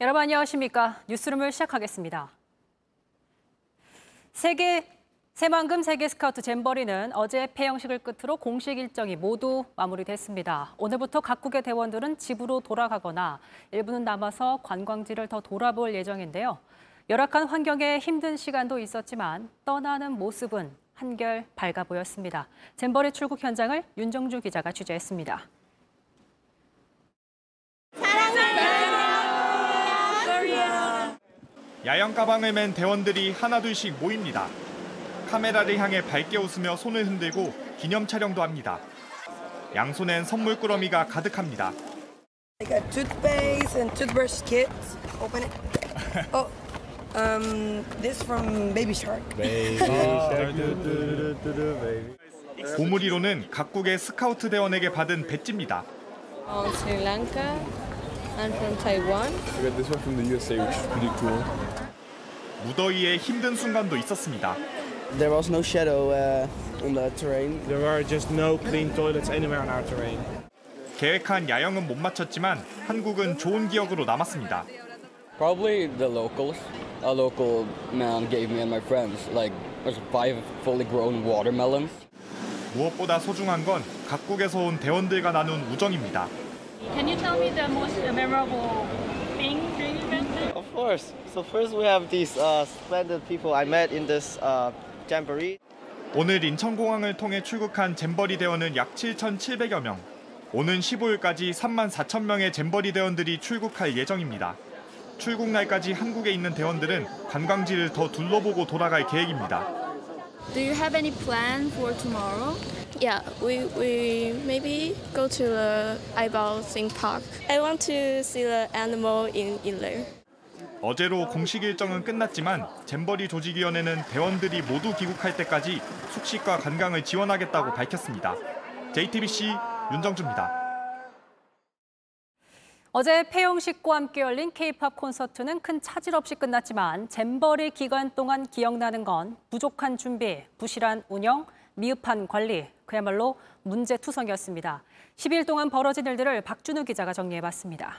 여러분 안녕하십니까? 뉴스룸을 시작하겠습니다. 세계 새만금 세계 스카우트 잼버리는 어제 폐영식을 끝으로 공식 일정이 모두 마무리됐습니다. 오늘부터 각국의 대원들은 집으로 돌아가거나 일부는 남아서 관광지를 더 돌아볼 예정인데요. 열악한 환경에 힘든 시간도 있었지만 떠나는 모습은 한결 밝아 보였습니다. 잼버리 출국 현장을 윤정주 기자가 취재했습니다. 야영 가방을 맨 대원들이 하나둘씩 모입니다. 카메라를 향해 밝게 웃으며 손을 흔들고 기념 촬영도 합니다. 양손엔 선물 꾸러미가 가득합니다. I got toothpaste and toothbrush kits. Open it. Oh, um, this from Baby Shark. 보물이로는 각국의 스카우트 대원에게 받은 배지입니다. Lanka and from Taiwan. I got this one from the USA, which is pretty cool. 무더위에 힘든 순간도 있었습니다. There was no shadow uh, on the terrain. There are just no clean toilets anywhere on our terrain. 계획한 야영은 못 마쳤지만 한국은 좋은 기억으로 남았습니다. Probably the locals. A local man gave me and my friends like there's five fully grown watermelons. 무엇보다 소중한 건 각국에서 온 대원들과 나눈 우정입니다. Can you tell me the most memorable thing during the event? Of course. So first we have these uh, splendid people I met in this uh, jamboree. 오늘 인천공항을 통해 출국한 잼버리 대원은 약 7,700여 명. 오는 15일까지 3만 4천 명의 잼버리 대원들이 출국할 예정입니다. 출국 날까지 한국에 있는 대원들은 관광지를 더 둘러보고 돌아갈 계획입니다. Do you have any plan for tomorrow? Yeah, we, we maybe go to the eyeball theme park. I want to see the animal in, in there. 어제로 공식 일정은 끝났지만 잼버리 조직위원회는 대원들이 모두 귀국할 때까지 숙식과 관광을 지원하겠다고 밝혔습니다. JTBC 윤정주입니다. 어제 폐영식과 함께 열린 K-팝 콘서트는 큰 차질 없이 끝났지만 잼버리 기간 동안 기억나는 건 부족한 준비, 부실한 운영, 미흡한 관리, 그야말로 문제투성이었습니다. 10일 동안 벌어진 일들을 박준우 기자가 정리해봤습니다.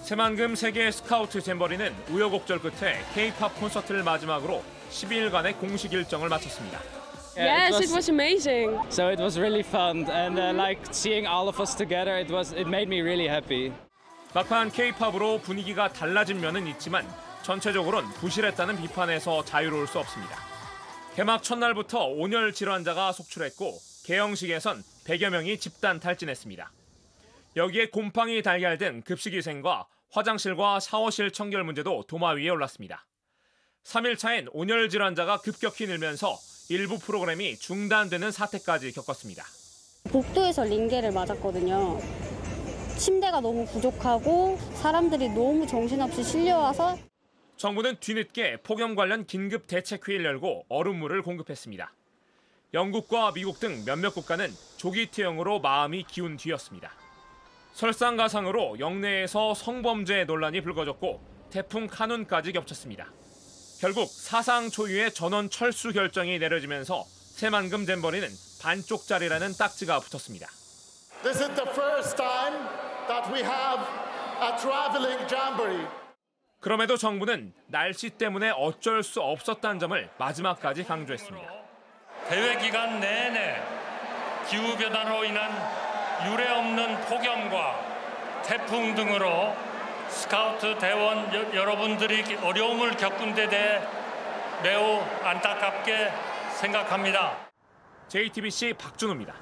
새만금 세계 스카우트 잼버리는 우여곡절 끝에 K-팝 콘서트를 마지막으로 12일간의 공식 일정을 마쳤습니다. Yes, it was amazing. So it was really fun, and uh, like seeing all of us together, it was it made me really happy. 막판 K-팝으로 분위기가 달라진 면은 있지만 전체적으로는 부실했다는 비판에서 자유로울 수 없습니다. 개막 첫날부터 온열 질환자가 속출했고 개영식에선 100여 명이 집단 탈진했습니다. 여기에 곰팡이 달걀 등 급식위생과 화장실과 샤워실 청결 문제도 도마 위에 올랐습니다. 3일차엔 온열 질환자가 급격히 늘면서 일부 프로그램이 중단되는 사태까지 겪었습니다. 복도에서 링게를 맞았거든요. 침대가 너무 부족하고 사람들이 너무 정신없이 실려와서 정부는 뒤늦게 폭염 관련 긴급 대책회의를 열고 얼음물을 공급했습니다. 영국과 미국 등 몇몇 국가는 조기 퇴영으로 마음이 기운 뒤였습니다. 설상가상으로 영내에서 성범죄 논란이 불거졌고 태풍 카눈까지 겹쳤습니다. 결국 사상 초유의 전원 철수 결정이 내려지면서 새만금 잼버리는 반쪽짜리라는 딱지가 붙었습니다. This is the first time that we have a traveling jamboree. 그럼에도 정부는 날씨 때문에 어쩔 수 없었다는 점을 마지막까지 강조했습니다. 대회 기간 내내 기후 변화로 인한 유례 없는 폭염과 태풍 등으로 스카우트 대원 여, 여러분들이 어려움을 겪은 데 대해 매우 안타깝게 생각합니다. JTBC 박준호입니다.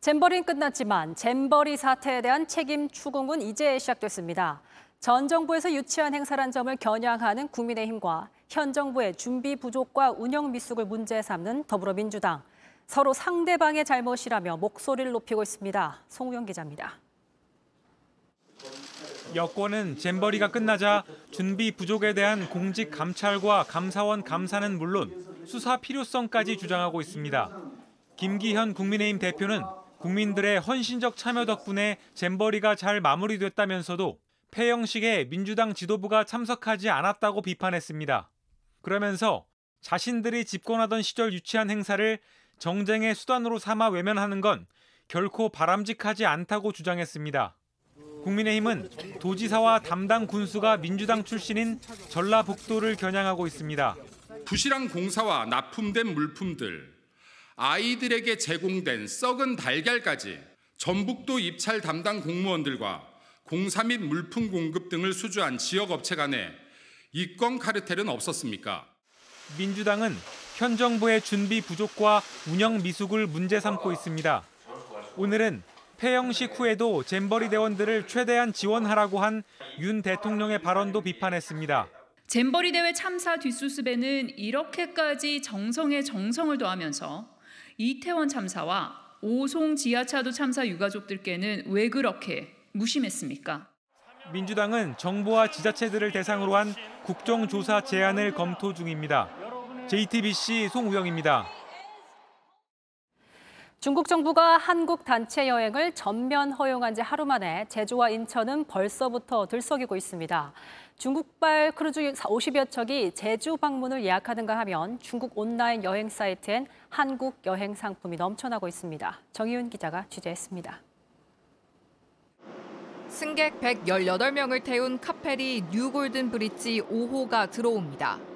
잼버리는 끝났지만 잼버리 사태에 대한 책임 추궁은 이제 시작됐습니다. 전 정부에서 유치한 행사란 점을 겨냥하는 국민의힘과 현 정부의 준비 부족과 운영 미숙을 문제 삼는 더불어민주당. 서로 상대방의 잘못이라며 목소리를 높이고 있습니다. 송우영 기자입니다. 여권은 잼버리가 끝나자 준비 부족에 대한 공직 감찰과 감사원 감사는 물론 수사 필요성까지 주장하고 있습니다. 김기현 국민의힘 대표는 국민들의 헌신적 참여 덕분에 잼버리가 잘 마무리됐다면서도 폐영식에 민주당 지도부가 참석하지 않았다고 비판했습니다. 그러면서 자신들이 집권하던 시절 유치한 행사를 정쟁의 수단으로 삼아 외면하는 건 결코 바람직하지 않다고 주장했습니다. 국민의힘은 도지사와 담당 군수가 민주당 출신인 전라북도를 겨냥하고 있습니다. 부실한 공사와 납품된 물품들, 아이들에게 제공된 썩은 달걀까지 전북도 입찰 담당 공무원들과 공사 및 물품 공급 등을 수주한 지역 업체 간에 이권 카르텔은 없었습니까? 민주당은 현 정부의 준비 부족과 운영 미숙을 문제 삼고 있습니다. 오늘은 폐영식 후에도 잼버리 대원들을 최대한 지원하라고 한 윤 대통령의 발언도 비판했습니다. 잼버리 대회 참사 뒷수습에는 이렇게까지 정성에 정성을 더하면서 이태원 참사와 오송 지하차도 참사 유가족들께는 왜 그렇게 무심했습니까? 민주당은 정부와 지자체들을 대상으로 한 국정조사 제안을 검토 중입니다. JTBC 송우영입니다. 중국 정부가 한국 단체 여행을 전면 허용한 지 하루 만에 제주와 인천은 벌써부터 들썩이고 있습니다. 중국발 크루즈 50여 척이 제주 방문을 예약하는가 하면 중국 온라인 여행 사이트엔 한국 여행 상품이 넘쳐나고 있습니다. 정희윤 기자가 취재했습니다. 승객 118명을 태운 카페리 뉴 골든 브릿지 5호가 들어옵니다.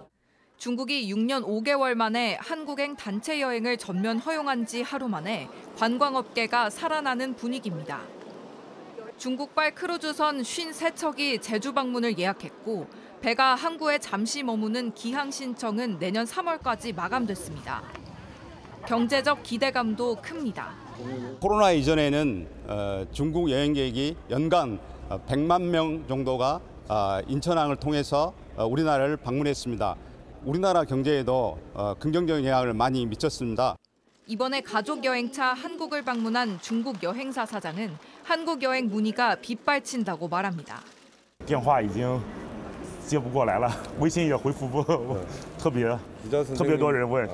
중국이 6년 5개월 만에 한국행 단체 여행을 전면 허용한 지 하루 만에 관광업계가 살아나는 분위기입니다. 중국발 크루즈선 53척이 제주 방문을 예약했고 배가 항구에 잠시 머무는 기항 신청은 내년 3월까지 마감됐습니다. 경제적 기대감도 큽니다. 코로나 이전에는 어, 중국 여행객이 연간 100만 명 정도가 어, 인천항을 통해서 어, 우리나라를 방문했습니다. 우리나라 경제에도 어, 긍정적인 영향을 많이 미쳤습니다. 이번에 가족 여행차 한국을 방문한 중국 여행사 사장은 한국 여행 문의가 빗발친다고 말합니다. 电话已经接不过来了，微信也回复不特别特别多人问。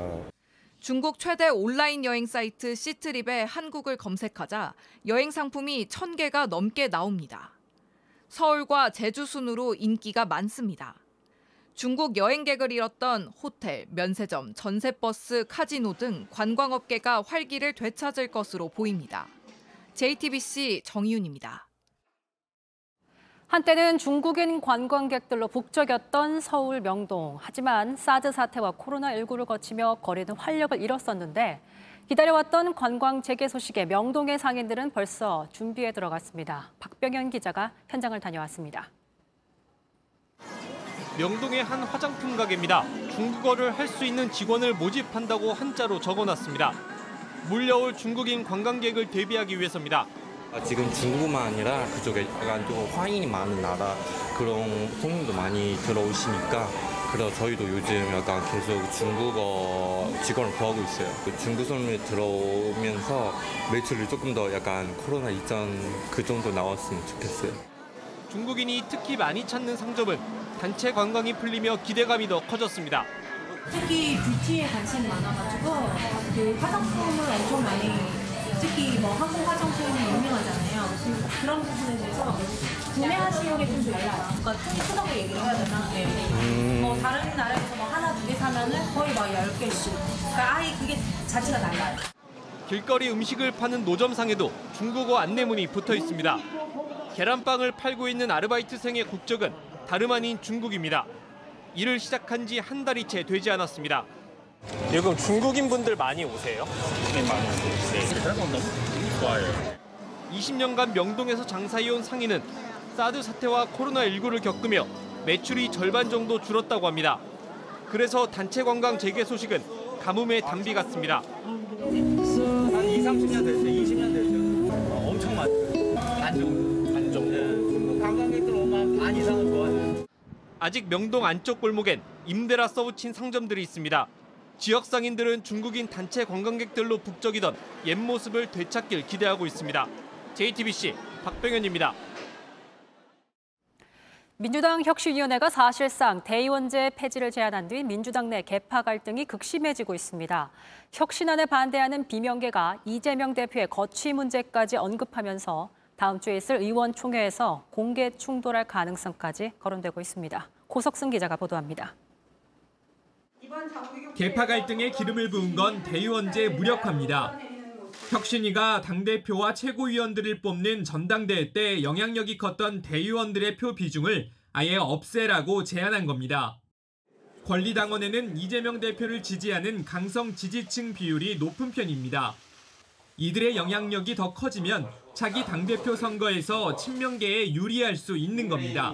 중국 최대 온라인 여행 사이트 시트립에 한국을 검색하자 여행 상품이 1000개가 넘게 나옵니다. 서울과 제주 순으로 인기가 많습니다. 중국 여행객을 잃었던 호텔, 면세점, 전세버스, 카지노 등 관광업계가 활기를 되찾을 것으로 보입니다. JTBC 정희윤입니다. 한때는 중국인 관광객들로 북적였던 서울 명동. 하지만 사드 사태와 코로나19를 거치며 거리는 활력을 잃었었는데 기다려왔던 관광 재개 소식에 명동의 상인들은 벌써 준비에 들어갔습니다. 박병현 기자가 현장을 다녀왔습니다. 명동의 한 화장품 가게입니다. 중국어를 할 수 있는 직원을 모집한다고 한자로 적어놨습니다. 몰려올 중국인 관광객을 대비하기 위해서입니다. 아, 지금 중국만 아니라 그쪽에 약간 좀 화인이 많은 나라 그런 손님도 많이 들어오시니까 그래서 저희도 요즘 약간 계속 중국어 직원을 구하고 있어요. 그 중국 손님이 들어오면서 매출이 조금 더 약간 코로나 이전 그 정도 나왔으면 좋겠어요. 중국인이 특히 많이 찾는 상점은 단체 관광이 풀리며 기대감이 더 커졌습니다. 특히 뷰티에 관심이 많아가지고 그 화장품을 엄청 많이 특히 뭐 한국 화장품이 유명하잖아요. 그- 그런 부분에 대해서 구매하시는 게좀 달라요. 그러니까 좀 크다고 얘기를 해야 되나? 네. 음. 뭐 다른 나라에서 뭐 하나 두 개 사면은 거의 막 10개씩. 그러니까 아예 그게 자체가 달라요. 길거리 음식을 파는 노점상에도 중국어 안내문이 붙어 있습니다. 계란빵을 팔고 있는 아르바이트생의 국적은 다름 아닌 중국입니다. 일을 시작한 지 한 달이 채 되지 않았습니다. 여기 중국인 분들 많이 오세요? 네, 많이 오세요. 너무 좋아요. 20년간 명동에서 장사해온 상인은 사드 사태와 코로나19를 겪으며 매출이 절반 정도 줄었다고 합니다. 그래서 단체 관광 재개 소식은 가뭄의 단비 같습니다. 한 2, 30년 됐어요. 아직 명동 안쪽 골목엔 임대라 써붙인 상점들이 있습니다. 지역 상인들은 중국인 단체 관광객들로 북적이던 옛 모습을 되찾길 기대하고 있습니다. JTBC 박병현입니다. 민주당 혁신위원회가 사실상 대의원제 폐지를 제안한 뒤 민주당 내 개파 갈등이 극심해지고 있습니다. 혁신안에 반대하는 비명계가 이재명 대표의 거취 문제까지 언급하면서 다음 주에 있을 의원 총회에서 공개 충돌할 가능성까지 거론되고 있습니다. 고석승 기자가 보도합니다. 개파 갈등에 기름을 부은 건 대의원제 무력화입니다. 혁신위가 당대표와 최고위원들을 뽑는 전당대회 때 영향력이 컸던 대의원들의 표 비중을 아예 없애라고 제안한 겁니다. 권리당원에는 이재명 대표를 지지하는 강성 지지층 비율이 높은 편입니다. 이들의 영향력이 더 커지면 차기 당대표 선거에서 친명계에 유리할 수 있는 겁니다.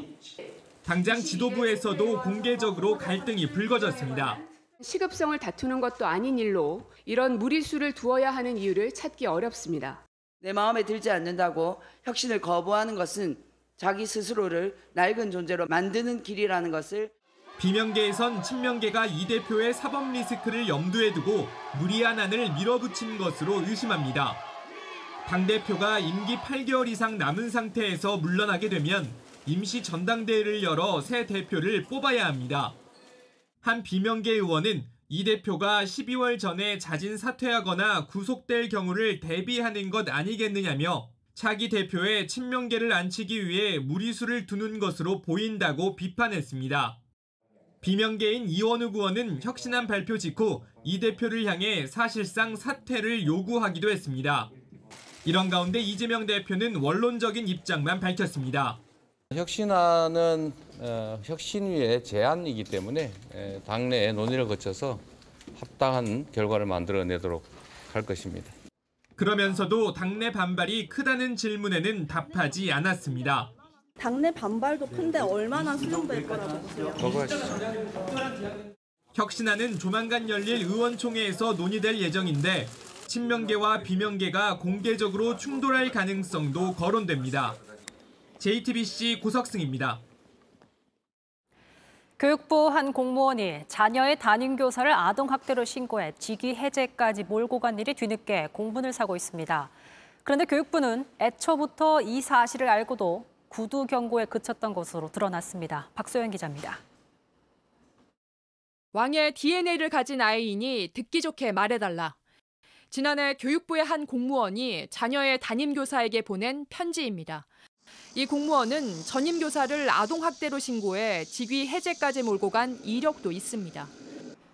당장 지도부에서도 공개적으로 갈등이 불거졌습니다. 시급성을 다투는 것도 아닌 일로 이런 무리수를 두어야 하는 이유를 찾기 어렵습니다. 내 마음에 들지 않는다고 혁신을 거부하는 것은 자기 스스로를 낡은 존재로 만드는 길이라는 것을 비명계에선 친명계가 이 대표의 사법 리스크를 염두에 두고 무리한 안을 밀어붙인 것으로 의심합니다. 당대표가 임기 8개월 이상 남은 상태에서 물러나게 되면 임시 전당대회를 열어 새 대표를 뽑아야 합니다. 한 비명계 의원은 이 대표가 12월 전에 자진 사퇴하거나 구속될 경우를 대비하는 것 아니겠느냐며 차기 대표의 친명계를 안치기 위해 무리수를 두는 것으로 보인다고 비판했습니다. 비명계인 이원우 의원은 혁신안 발표 직후 이 대표를 향해 사실상 사퇴를 요구하기도 했습니다. 이런 가운데 이재명 대표는 원론적인 입장만 밝혔습니다. 혁신안은 어, 혁신위의 제안이기 때문에 에, 당내에 논의를 거쳐서 합당한 결과를 만들어내도록 할 것입니다. 그러면서도 당내 반발이 크다는 질문에는 답하지 않았습니다. 당내 반발도 큰데 얼마나 수용될 거라고 보세요? 혁신안은 조만간 열릴 의원총회에서 논의될 예정인데 친명계와 비명계가 공개적으로 충돌할 가능성도 거론됩니다. JTBC 고석승입니다. 교육부 한 공무원이 자녀의 담임교사를 아동학대로 신고해 직위 해제까지 몰고 간 일이 뒤늦게 공분을 사고 있습니다. 그런데 교육부는 애초부터 이 사실을 알고도 구두 경고에 그쳤던 것으로 드러났습니다. 박소연 기자입니다. 왕의 DNA를 가진 아이이니 듣기 좋게 말해달라. 지난해 교육부의 한 공무원이 자녀의 담임교사에게 보낸 편지입니다. 이 공무원은 전임교사를 아동학대로 신고해 직위 해제까지 몰고 간 이력도 있습니다.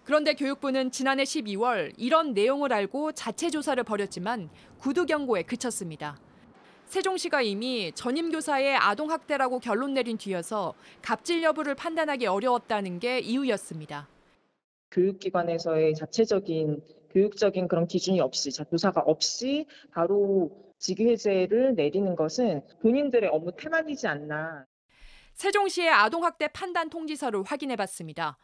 그런데 교육부는 지난해 12월 이런 내용을 알고 자체 조사를 벌였지만 구두 경고에 그쳤습니다. 세종시가 이미 전임교사의 아동학대라고 결론 내린 뒤여서 갑질 여부를 판단하기 어려웠다는 게 이유였습니다. 교육기관에서의 자체적인 교육적인 그런 기준이 없이 자 조사가 없이 바로 직위해제를 내리는 것은 본인들의 업무 태만이지 않나. 세종시의 아동학대 판단 통지서를 확인해봤습니다.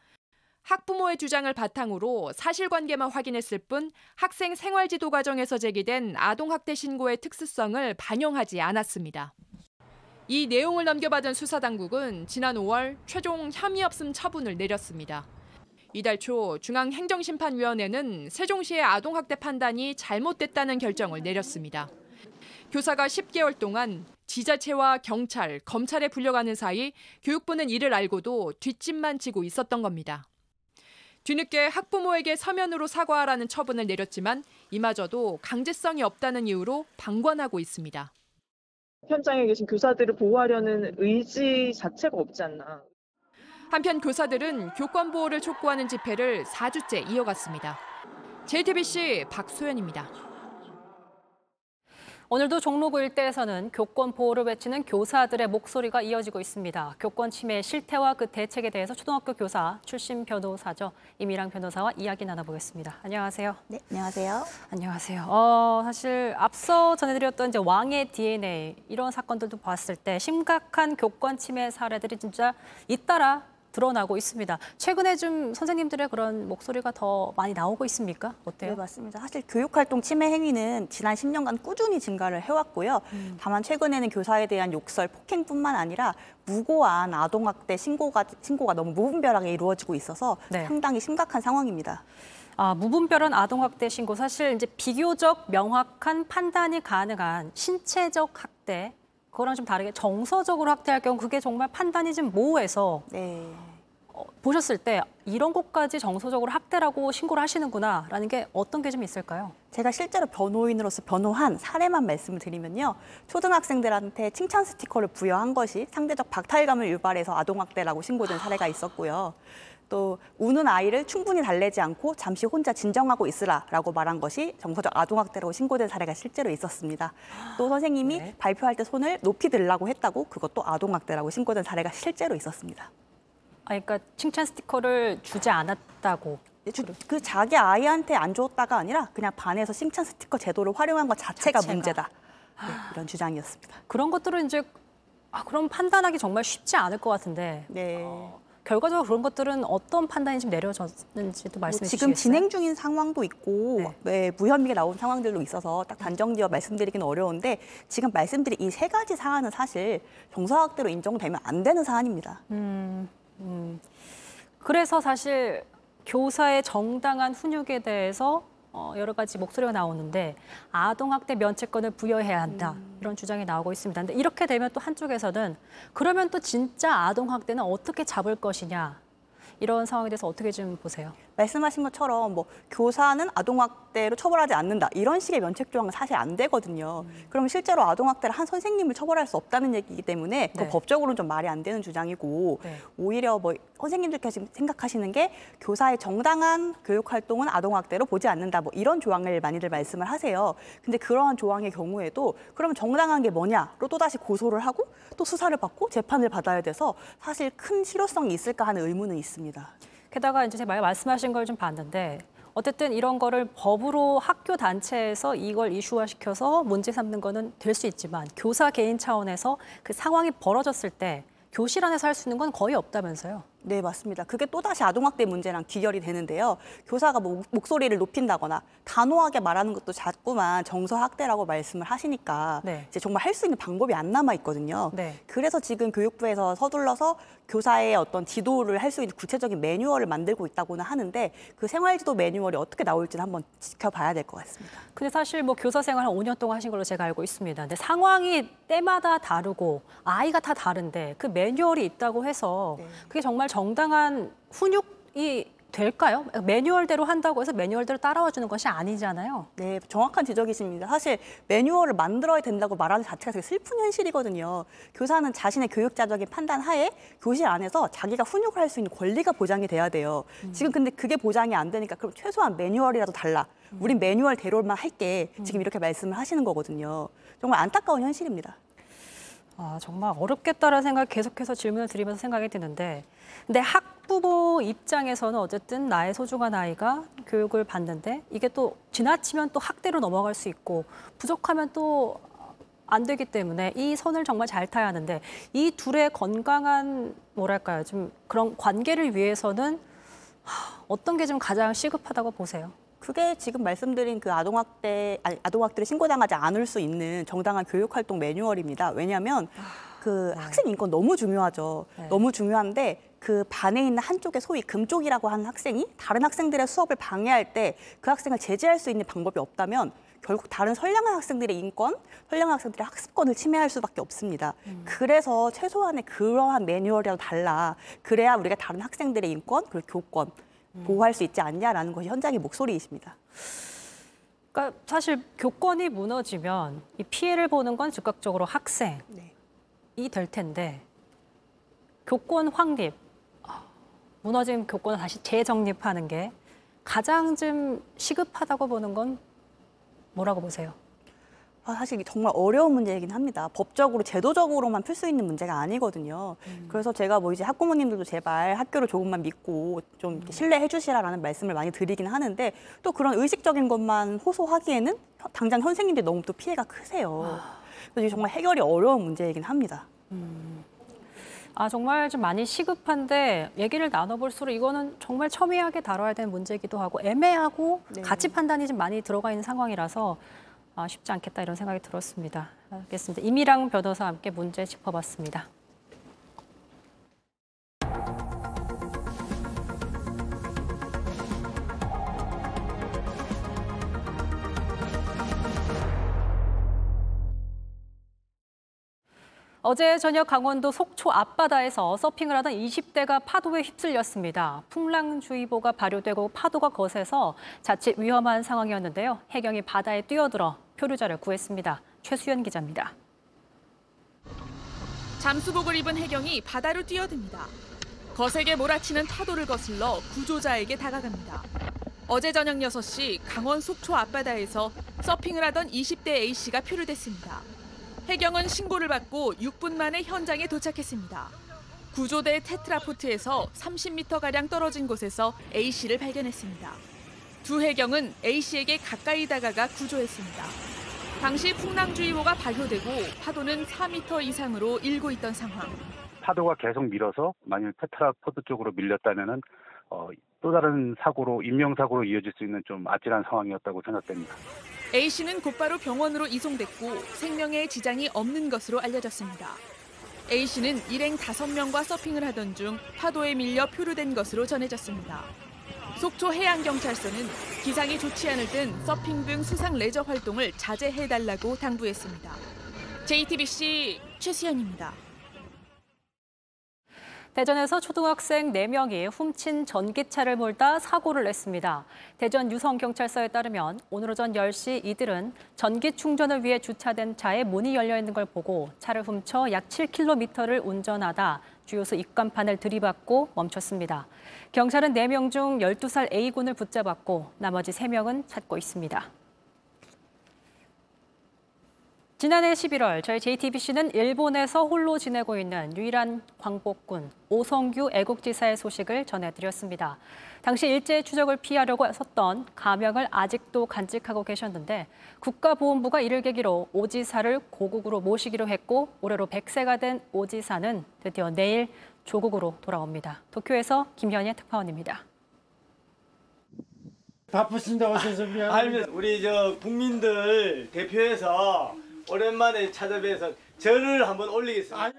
학부모의 주장을 바탕으로 사실관계만 확인했을 뿐 학생 생활지도 과정에서 제기된 아동학대 신고의 특수성을 반영하지 않았습니다. 이 내용을 넘겨받은 수사당국은 지난 5월 최종 혐의 없음 처분을 내렸습니다. 이달 초 중앙행정심판위원회는 세종시의 아동학대 판단이 잘못됐다는 결정을 내렸습니다. 교사가 10개월 동안 지자체와 경찰, 검찰에 불려가는 사이 교육부는 이를 알고도 뒷짐만 지고 있었던 겁니다. 뒤늦게 학부모에게 서면으로 사과하라는 처분을 내렸지만 이마저도 강제성이 없다는 이유로 방관하고 있습니다. 현장에 계신 교사들을 보호하려는 의지 자체가 없지 않나. 한편 교사들은 교권 보호를 촉구하는 집회를 4주째 이어갔습니다. JTBC 박소연입니다. 오늘도 종로구 일대에서는 교권 보호를 외치는 교사들의 목소리가 이어지고 있습니다. 교권 침해 실태와 그 대책에 대해서 초등학교 교사 출신 변호사죠. 이미랑 변호사와 이야기 나눠보겠습니다. 안녕하세요. 네, 안녕하세요. 안녕하세요. 어, 사실 앞서 전해드렸던 이제 왕의 DNA 이런 사건들도 봤을 때 심각한 교권 침해 사례들이 진짜 잇따라 드러나고 있습니다. 최근에 좀 선생님들의 그런 목소리가 더 많이 나오고 있습니까? 어때요? 네, 맞습니다. 사실 교육활동 침해 행위는 지난 10년간 꾸준히 증가를 해왔고요. 음. 다만 최근에는 교사에 대한 욕설, 폭행뿐만 아니라 무고한 아동학대 신고가, 신고가 너무 무분별하게 이루어지고 있어서 네. 상당히 심각한 상황입니다. 아, 무분별한 아동학대 신고 사실 이제 비교적 명확한 판단이 가능한 신체적 학대 그거랑 좀 다르게 정서적으로 학대할 경우 그게 정말 판단이 좀 모호해서 네. 어, 보셨을 때 이런 것까지 정서적으로 학대라고 신고를 하시는구나라는 게 어떤 게 좀 있을까요? 제가 실제로 변호인으로서 변호한 사례만 말씀을 드리면요. 초등학생들한테 칭찬 스티커를 부여한 것이 상대적 박탈감을 유발해서 아동학대라고 신고된 사례가 있었고요. 또 우는 아이를 충분히 달래지 않고 잠시 혼자 진정하고 있으라라고 말한 것이 정서적 아동학대라고 신고된 사례가 실제로 있었습니다. 또 선생님이 발표할 때 손을 높이 들라고 했다고 그것도 아동학대라고 신고된 사례가 실제로 있었습니다. 아, 그러니까 칭찬 스티커를 주지 않았다고. 그 자기 아이한테 안 줬다가 아니라 그냥 반에서 칭찬 스티커 제도를 활용한 것 자체가, 자체가. 문제다. 네, 이런 주장이었습니다. 그런 것들은 이제 아, 그럼 판단하기 정말 쉽지 않을 것 같은데. 네. 결과적으로 그런 것들은 어떤 판단이 지금 내려졌는지도 뭐 말씀해 지금 주시겠어요? 진행 중인 상황도 있고 네, 무혐의가 나온 상황들도 있어서 딱 단정지어 말씀드리기는 어려운데 지금 말씀드린 이 세 가지 사안은 사실 정서학대로 인정되면 안 되는 사안입니다. 음, 음. 그래서 사실 교사의 정당한 훈육에 대해서 어, 여러 가지 목소리가 나오는데 아동학대 면책권을 부여해야 한다 이런 주장이 나오고 있습니다. 근데 이렇게 되면 또 한쪽에서는 그러면 또 진짜 아동학대는 어떻게 잡을 것이냐 이런 상황에 대해서 어떻게 좀 보세요? 말씀하신 것처럼 뭐 교사는 아동학대로 처벌하지 않는다 이런 식의 면책 조항은 사실 안 되거든요. 그럼 실제로 아동학대를 한 선생님을 처벌할 수 없다는 얘기이기 때문에 그 네. 법적으로는 좀 말이 안 되는 주장이고 네. 오히려 뭐 선생님들께서 지금 생각하시는 게 교사의 정당한 교육 활동은 아동학대로 보지 않는다 뭐 이런 조항을 많이들 말씀을 하세요. 근데 그러한 조항의 경우에도 그러면 정당한 게 뭐냐로 또 다시 고소를 하고 또 수사를 받고 재판을 받아야 돼서 사실 큰 실효성이 있을까 하는 의문은 있습니다. 게다가 이제 제가 말씀하신 걸 좀 봤는데 어쨌든 이런 거를 법으로 학교 단체에서 이걸 이슈화시켜서 문제 삼는 거는 될 수 있지만 교사 개인 차원에서 그 상황이 벌어졌을 때 교실 안에서 할 수 있는 건 거의 없다면서요. 네, 맞습니다. 그게 또다시 아동학대 문제랑 귀결이 되는데요. 교사가 뭐 목소리를 높인다거나 단호하게 말하는 것도 자꾸만 정서학대라고 말씀을 하시니까 네. 이제 정말 할 수 있는 방법이 안 남아 있거든요. 네. 그래서 지금 교육부에서 서둘러서 교사의 어떤 지도를 할 수 있는 구체적인 매뉴얼을 만들고 있다고는 하는데 그 생활지도 매뉴얼이 어떻게 나올지는 한번 지켜봐야 될 것 같습니다. 근데 사실 뭐 교사 생활 한 5년 동안 하신 걸로 제가 알고 있습니다. 근데 상황이 때마다 다르고 아이가 다 다른데 그 매뉴얼이 있다고 해서 그게 정말 정당한 훈육이 될까요? 매뉴얼대로 한다고 해서 매뉴얼대로 따라와 주는 것이 아니잖아요. 네, 정확한 지적이십니다. 사실 매뉴얼을 만들어야 된다고 말하는 자체가 되게 슬픈 현실이거든요. 교사는 자신의 교육자적인 판단 하에 교실 안에서 자기가 훈육을 할 수 있는 권리가 보장이 돼야 돼요. 지금 근데 그게 보장이 안 되니까 그럼 최소한 매뉴얼이라도 달라. 우린 매뉴얼대로만 할게. 지금 이렇게 말씀을 하시는 거거든요. 정말 안타까운 현실입니다. 아, 정말 어렵겠다라는 생각 계속해서 질문을 드리면서 생각이 드는데 근데 학부모 입장에서는 어쨌든 나의 소중한 아이가 교육을 받는데 이게 또 지나치면 또 학대로 넘어갈 수 있고 부족하면 또 안 되기 때문에 이 선을 정말 잘 타야 하는데 이 둘의 건강한 뭐랄까요 좀 그런 관계를 위해서는 하, 어떤 게 좀 가장 시급하다고 보세요? 그게 지금 말씀드린 그 아동학대, 아니, 아동학대를 신고당하지 않을 수 있는 정당한 교육활동 매뉴얼입니다. 왜냐하면 그 학생 인권 너무 중요하죠. 네. 너무 중요한데 그 반에 있는 한쪽에 소위 금쪽이라고 하는 학생이 다른 학생들의 수업을 방해할 때 그 학생을 제재할 수 있는 방법이 없다면 결국 다른 선량한 학생들의 인권, 선량한 학생들의 학습권을 침해할 수밖에 없습니다. 그래서 최소한의 그러한 매뉴얼이라도 달라. 그래야 우리가 다른 학생들의 인권 그리고 교권 보호할 수 있지 않냐라는 것이 현장의 목소리이십니다. 그러니까 사실 교권이 무너지면 이 피해를 보는 건 즉각적으로 학생이 될 텐데 교권 확립, 아, 무너진 교권을 다시 재정립하는 게 가장 좀 시급하다고 보는 건 뭐라고 보세요? 아, 사실 정말 어려운 문제이긴 합니다. 법적으로 제도적으로만 풀 수 있는 문제가 아니거든요. 그래서 제가 뭐 이제 학부모님들도 제발 학교를 조금만 믿고 좀 이렇게 신뢰해 주시라라는 말씀을 많이 드리긴 하는데 또 그런 의식적인 것만 호소하기에는 당장 선생님들이 너무 또 피해가 크세요. 그래서 이게 정말 해결이 어려운 문제이긴 합니다. 아 정말 좀 많이 시급한데 얘기를 나눠볼수록 이거는 정말 첨예하게 다뤄야 되는 문제이기도 하고 애매하고 네. 가치 판단이 좀 많이 들어가 있는 상황이라서 아, 쉽지 않겠다 이런 생각이 들었습니다. 알겠습니다. 이미랑 변호사와 함께 문제 짚어봤습니다. 어제 저녁 강원도 속초 앞바다에서 서핑을 하던 20대가 파도에 휩쓸렸습니다. 풍랑주의보가 발효되고 파도가 거세서 자칫 위험한 상황이었는데요. 해경이 바다에 뛰어들어 표류자를 구했습니다. 최수연 기자입니다. 잠수복을 입은 해경이 바다로 뛰어듭니다. 거세게 몰아치는 파도를 거슬러 구조자에게 다가갑니다. 어제 저녁 6시 강원 속초 앞바다에서 서핑을 하던 20대 A씨가 표류됐습니다. 해경은 신고를 받고 6분 만에 현장에 도착했습니다. 구조대 테트라포드에서 30m가량 떨어진 곳에서 A씨를 발견했습니다. 두 해경은 A씨에게 가까이 다가가 구조했습니다. 당시 풍랑주의보가 발효되고 파도는 4m 이상으로 일고 있던 상황. 파도가 계속 밀어서 만일 테트라포드 쪽으로 밀렸다면은 어, 또 다른 사고로 인명사고로 이어질 수 있는 좀 아찔한 상황이었다고 생각됩니다. A씨는 곧바로 병원으로 이송됐고 생명에 지장이 없는 것으로 알려졌습니다. A씨는 일행 5명과 서핑을 하던 중 파도에 밀려 표류된 것으로 전해졌습니다. 속초 해양경찰서는 기상이 좋지 않을 땐 서핑 등 수상 레저 활동을 자제해달라고 당부했습니다. JTBC 최수연입니다. 대전에서 초등학생 4명이 훔친 전기차를 몰다 사고를 냈습니다. 대전 유성경찰서에 따르면 오늘 오전 10시 이들은 전기 충전을 위해 주차된 차에 문이 열려 있는 걸 보고 차를 훔쳐 약 7km를 운전하다 주유소 입간판을 들이받고 멈췄습니다. 경찰은 4명 중 12살 A군을 붙잡았고 나머지 3명은 찾고 있습니다. 지난해 11월 저희 JTBC는 일본에서 홀로 지내고 있는 유일한 광복군 오성규 애국지사의 소식을 전해드렸습니다. 당시 일제 추적을 피하려고 썼던 가명을 아직도 간직하고 계셨는데 국가보훈부가 이를 계기로 오지사를 고국으로 모시기로 했고 올해로 100세가 된 오지사는 드디어 내일 조국으로 돌아옵니다. 도쿄에서 김현희 특파원입니다. 바쁘신데 오셔서 미안합니다. 우리 저 국민들 대표해서 오랜만에 찾아뵈서 절을 한번 올리겠습니다.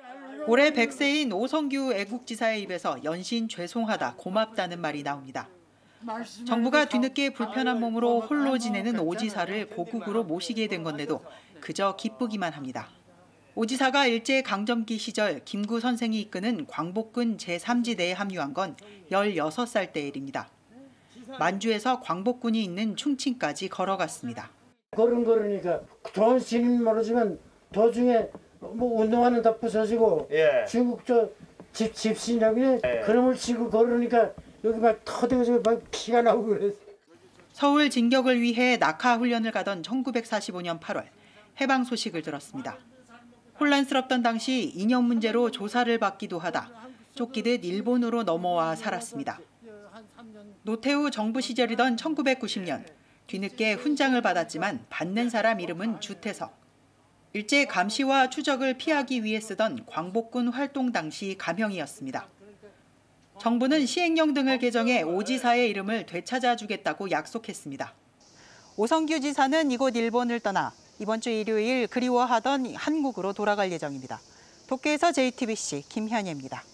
올해 100세인 오성규 애국지사의 입에서 연신 죄송하다, 고맙다는 말이 나옵니다. 정부가 뒤늦게 불편한 몸으로 홀로 지내는 오지사를 고국으로 모시게 된 건데도 그저 기쁘기만 합니다. 오지사가 일제 강점기 시절 김구 선생이 이끄는 광복군 제3지대에 합류한 건 16살 때 일입니다. 만주에서 광복군이 있는 충칭까지 걸어갔습니다. 걸은 걸으니까 좋은 신임 모르지만 도중에 뭐 운동하는 다 부서지고 중국 저 집 집신이라고 예. 그놈을 치고 걸으니까 여기 막 터대서 막 피가 나오고 그랬어. 서울 진격을 위해 낙하 훈련을 가던 1945년 8월 해방 소식을 들었습니다. 혼란스럽던 당시 인형 문제로 조사를 받기도 하다 쫓기듯 일본으로 넘어와 살았습니다. 노태우 정부 시절이던 1990년 뒤늦게 훈장을 받았지만 받는 사람 이름은 주태석. 일제 감시와 추적을 피하기 위해 쓰던 광복군 활동 당시 가명이었습니다. 정부는 시행령 등을 개정해 오지사의 이름을 되찾아주겠다고 약속했습니다. 오성규 지사는 이곳 일본을 떠나 이번 주 일요일 그리워하던 한국으로 돌아갈 예정입니다. 도쿄에서 JTBC 김현예입니다.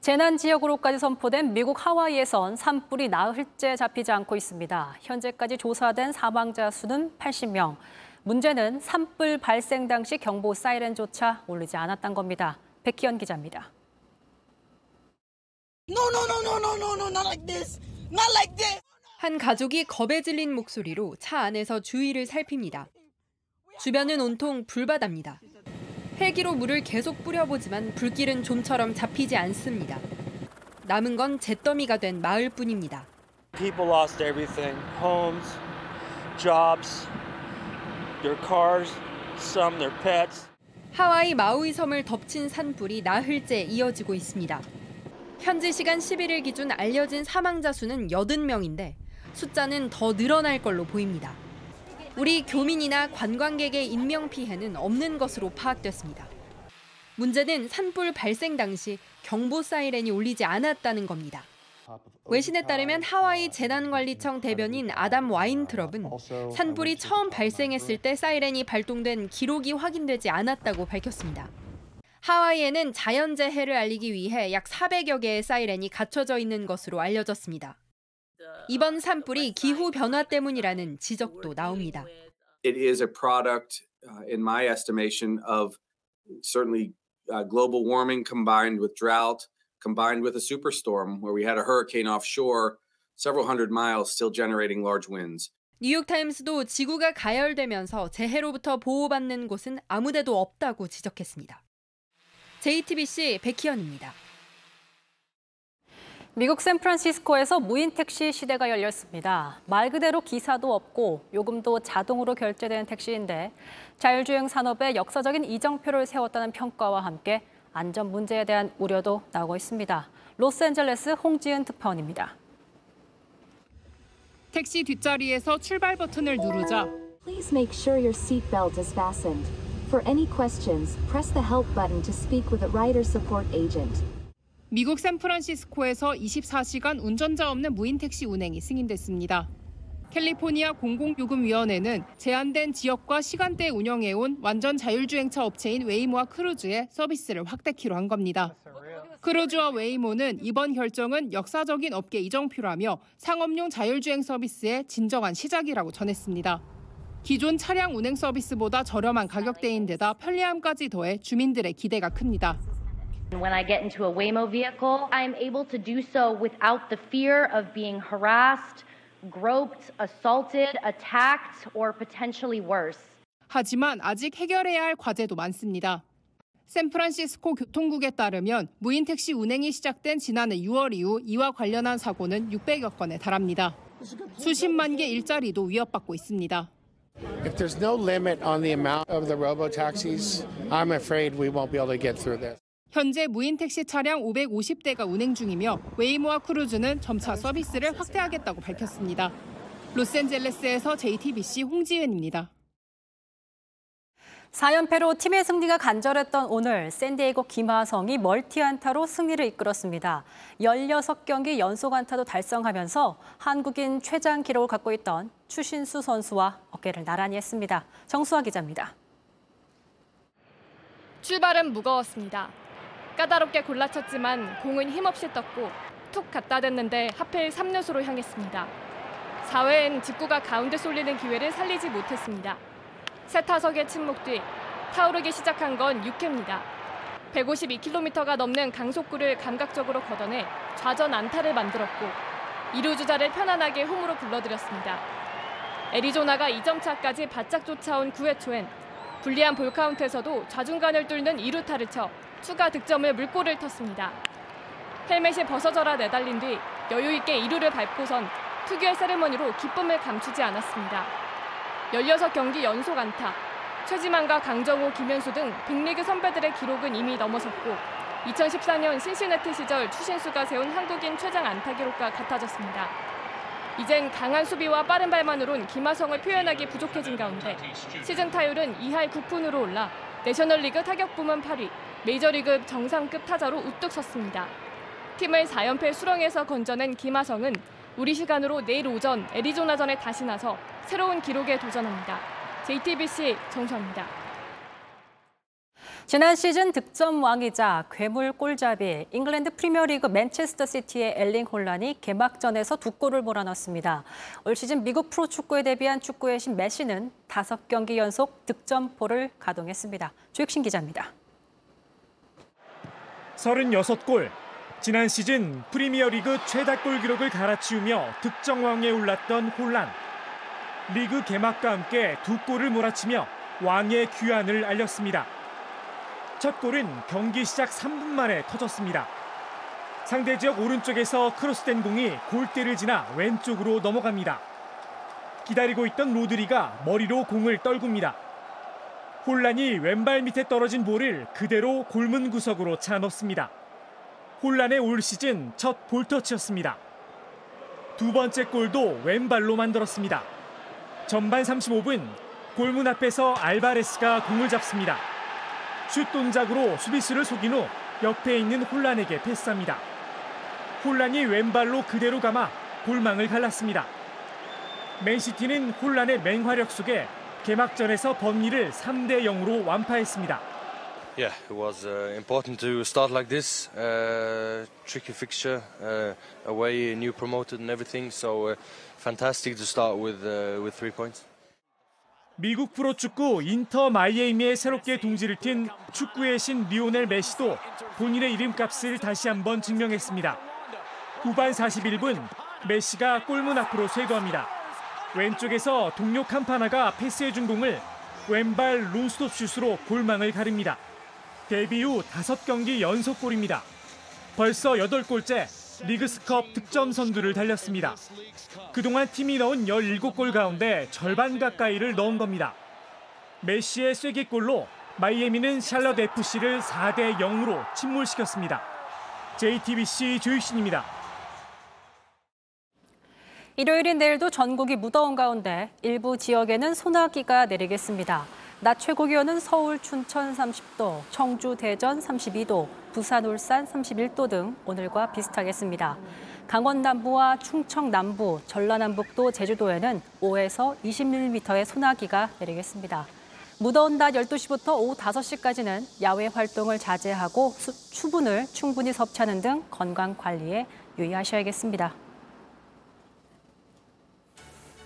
재난 지역으로까지 선포된 미국 하와이에선 산불이 나흘째 잡히지 않고 있습니다. 현재까지 조사된 사망자 수는 80명. 문제는 산불 발생 당시 경보 사이렌조차 울리지 않았던 겁니다. 백희연 기자입니다. No, no, no, no, no, no, no, not like this. Not like this. 한 가족이 겁에 질린 목소리로 차 안에서 주위를 살핍니다. 주변은 온통 불바다입니다. 헬기로 물을 계속 뿌려보지만 불길은 좀처럼 잡히지 않습니다. 남은 건 잿더미가 된 마을뿐입니다. People lost everything. Homes, jobs, their cars, some their pets. 하와이 마우이 섬을 덮친 산불이 나흘째 이어지고 있습니다. 현지 시간 11일 기준 알려진 사망자 수는 80명인데 숫자는 더 늘어날 걸로 보입니다. 우리 교민이나 관광객의 인명 피해는 없는 것으로 파악됐습니다. 문제는 산불 발생 당시 경보 사이렌이 울리지 않았다는 겁니다. 외신에 따르면 하와이 재난관리청 대변인 아담 와인트럽은 산불이 처음 발생했을 때 사이렌이 발동된 기록이 확인되지 않았다고 밝혔습니다. 하와이에는 자연재해를 알리기 위해 약 400여 개의 사이렌이 갖춰져 있는 것으로 알려졌습니다. 이번 산불이 기후 변화 때문이라는 지적도 나옵니다. It is a product uh, in my estimation, of certainly uh, global warming combined with drought, combined with a superstorm where we had a hurricane offshore, several hundred miles, still generating large winds. 뉴욕타임스도 지구가 가열되면서 재해로부터 보호받는 곳은 아무데도 없다고 지적했습니다. JTBC 백희연입니다. 미국 샌프란시스코에서 무인 택시 시대가 열렸습니다. 말 그대로 기사도 없고 요금도 자동으로 결제되는 택시인데 자율주행 산업에 역사적인 이정표를 세웠다는 평가와 함께 안전 문제에 대한 우려도 나오고 있습니다. 로스앤젤레스 홍지은 특파원입니다. 택시 뒷자리에서 출발 버튼을 누르자 Please make sure your seatbelt is fastened. For any questions, press the help button to speak with a rider support agent. 미국 샌프란시스코에서 24시간 운전자 없는 무인 택시 운행이 승인됐습니다. 캘리포니아 공공요금위원회는 제한된 지역과 시간대에 운영해온 완전 자율주행차 업체인 웨이모와 크루즈의 서비스를 확대키로 한 겁니다. 크루즈와 웨이모는 이번 결정은 역사적인 업계 이정표라며 상업용 자율주행 서비스의 진정한 시작이라고 전했습니다. 기존 차량 운행 서비스보다 저렴한 가격대인 데다 편리함까지 더해 주민들의 기대가 큽니다. When I get into a Waymo vehicle, I'm able to do so without the fear of being harassed, groped, assaulted, attacked, or potentially worse. 하지만 아직 해결해야 할 과제도 많습니다. 샌프란시스코 교통국에 따르면 무인 택시 운행이 시작된 지난해 6월 이후 이와 관련한 사고는 600여 건에 달합니다. 수십만 개 일자리도 위협받고 있습니다. If there's no limit on the amount of the robo taxis, I'm afraid we won't be able to get through this. 현재 무인 택시 차량 550대가 운행 중이며 웨이모와 크루즈는 점차 서비스를 확대하겠다고 밝혔습니다. 로스앤젤레스에서 JTBC 홍지은입니다. 4연패로 팀의 승리가 간절했던 오늘 샌디에이고 김하성이 멀티 안타로 승리를 이끌었습니다. 16경기 연속 안타도 달성하면서 한국인 최장 기록을 갖고 있던 추신수 선수와 어깨를 나란히 했습니다. 정수아 기자입니다. 출발은 무거웠습니다. 까다롭게 골라쳤지만 공은 힘없이 떴고 툭 갖다 댔는데 하필 3루수로 향했습니다. 4회엔 직구가 가운데 쏠리는 기회를 살리지 못했습니다. 새 타석의 침묵 뒤 타오르기 시작한 건 6회입니다. 152km가 넘는 강속구를 감각적으로 걷어내 좌전 안타를 만들었고 이루 주자를 편안하게 홈으로 불러들였습니다. 애리조나가 2점 차까지 바짝 쫓아온 9회 초엔 불리한 볼 카운트에서도 좌중간을 뚫는 2루타를 쳐 추가 득점을 물꼬를 텄습니다. 헬멧이 벗어져라 내달린 뒤 여유 있게 2루를 밟고선 특유의 세레머니로 기쁨을 감추지 않았습니다. 16경기 연속 안타, 최지만과 강정호, 김현수 등 빅리그 선배들의 기록은 이미 넘어섰고 2014년 신시내티 시절 추신수가 세운 한국인 최장 안타 기록과 같아졌습니다. 이젠 강한 수비와 빠른 발만으론 김하성을 표현하기 부족해진 가운데 시즌 타율은 2할 9푼으로 올라 내셔널리그 타격 부문 8위, 메이저리그 정상급 타자로 우뚝 섰습니다. 팀을 4연패 수렁에서 건져낸 김하성은 우리 시간으로 내일 오전 애리조나전에 다시 나서 새로운 기록에 도전합니다. JTBC 정수합니다. 지난 시즌 득점 왕이자 괴물 골잡이 잉글랜드 프리미어리그 맨체스터 시티의 엘링 홀란이 개막전에서 두 골을 몰아넣었습니다. 올 시즌 미국 프로축구에 데뷔한 축구의 신 메시는 다섯 경기 연속 득점포를 가동했습니다. 조익신 기자입니다. 36골, 지난 시즌 프리미어리그 최다골 기록을 갈아치우며 득점왕에 올랐던 홀란. 리그 개막과 함께 두 골을 몰아치며 왕의 귀환을 알렸습니다. 첫 골은 경기 시작 3분 만에 터졌습니다. 상대 지역 오른쪽에서 크로스된 공이 골대를 지나 왼쪽으로 넘어갑니다. 기다리고 있던 로드리가 머리로 공을 떨굽니다. 혼란이 왼발 밑에 떨어진 볼을 그대로 골문 구석으로 차 넣습니다. 혼란의 올 시즌 첫 볼터치였습니다. 두 번째 골도 왼발로 만들었습니다. 전반 35분 골문 앞에서 알바레스가 공을 잡습니다. 슛 동작으로 수비수를 속인 후 옆에 있는 혼란에게 패스합니다. 혼란이 왼발로 그대로 감아 골망을 갈랐습니다. 맨시티는 혼란의 맹활약 속에 개막전에서 번리를 3대 0으로 완파했습니다. Yeah, it was uh, important to start like this. Uh, tricky fixture, uh, away, new promoted and everything. So uh, fantastic to start with uh, with three points. 미국 프로축구 인터 마이애미에 새롭게 둥지를 튄 축구의 신 리오넬 메시도 본인의 이름값을 다시 한번 증명했습니다. 후반 41분 메시가 골문 앞으로 쇄도합니다. 왼쪽에서 동료 캄파나가 패스해준 공을 왼발 론스톱 슛으로 골망을 가립니다. 데뷔 후 5경기 연속골입니다. 벌써 8골째 리그스컵 득점 선두를 달렸습니다. 그동안 팀이 넣은 17골 가운데 절반 가까이를 넣은 겁니다. 메시의 쐐기골로 마이애미는 샬럿 FC를 4대 0으로 침몰시켰습니다. JTBC 조유신입니다. 일요일인 내일도 전국이 무더운 가운데 일부 지역에는 소나기가 내리겠습니다. 낮 최고 기온은 서울, 춘천 30도, 청주, 대전 32도, 부산, 울산 31도 등 오늘과 비슷하겠습니다. 강원 남부와 충청 남부, 전라남북도, 제주도에는 5에서 20mm의 소나기가 내리겠습니다. 무더운 낮 12시부터 오후 5시까지는 야외 활동을 자제하고 수분을 충분히 섭취하는 등 건강 관리에 유의하셔야겠습니다.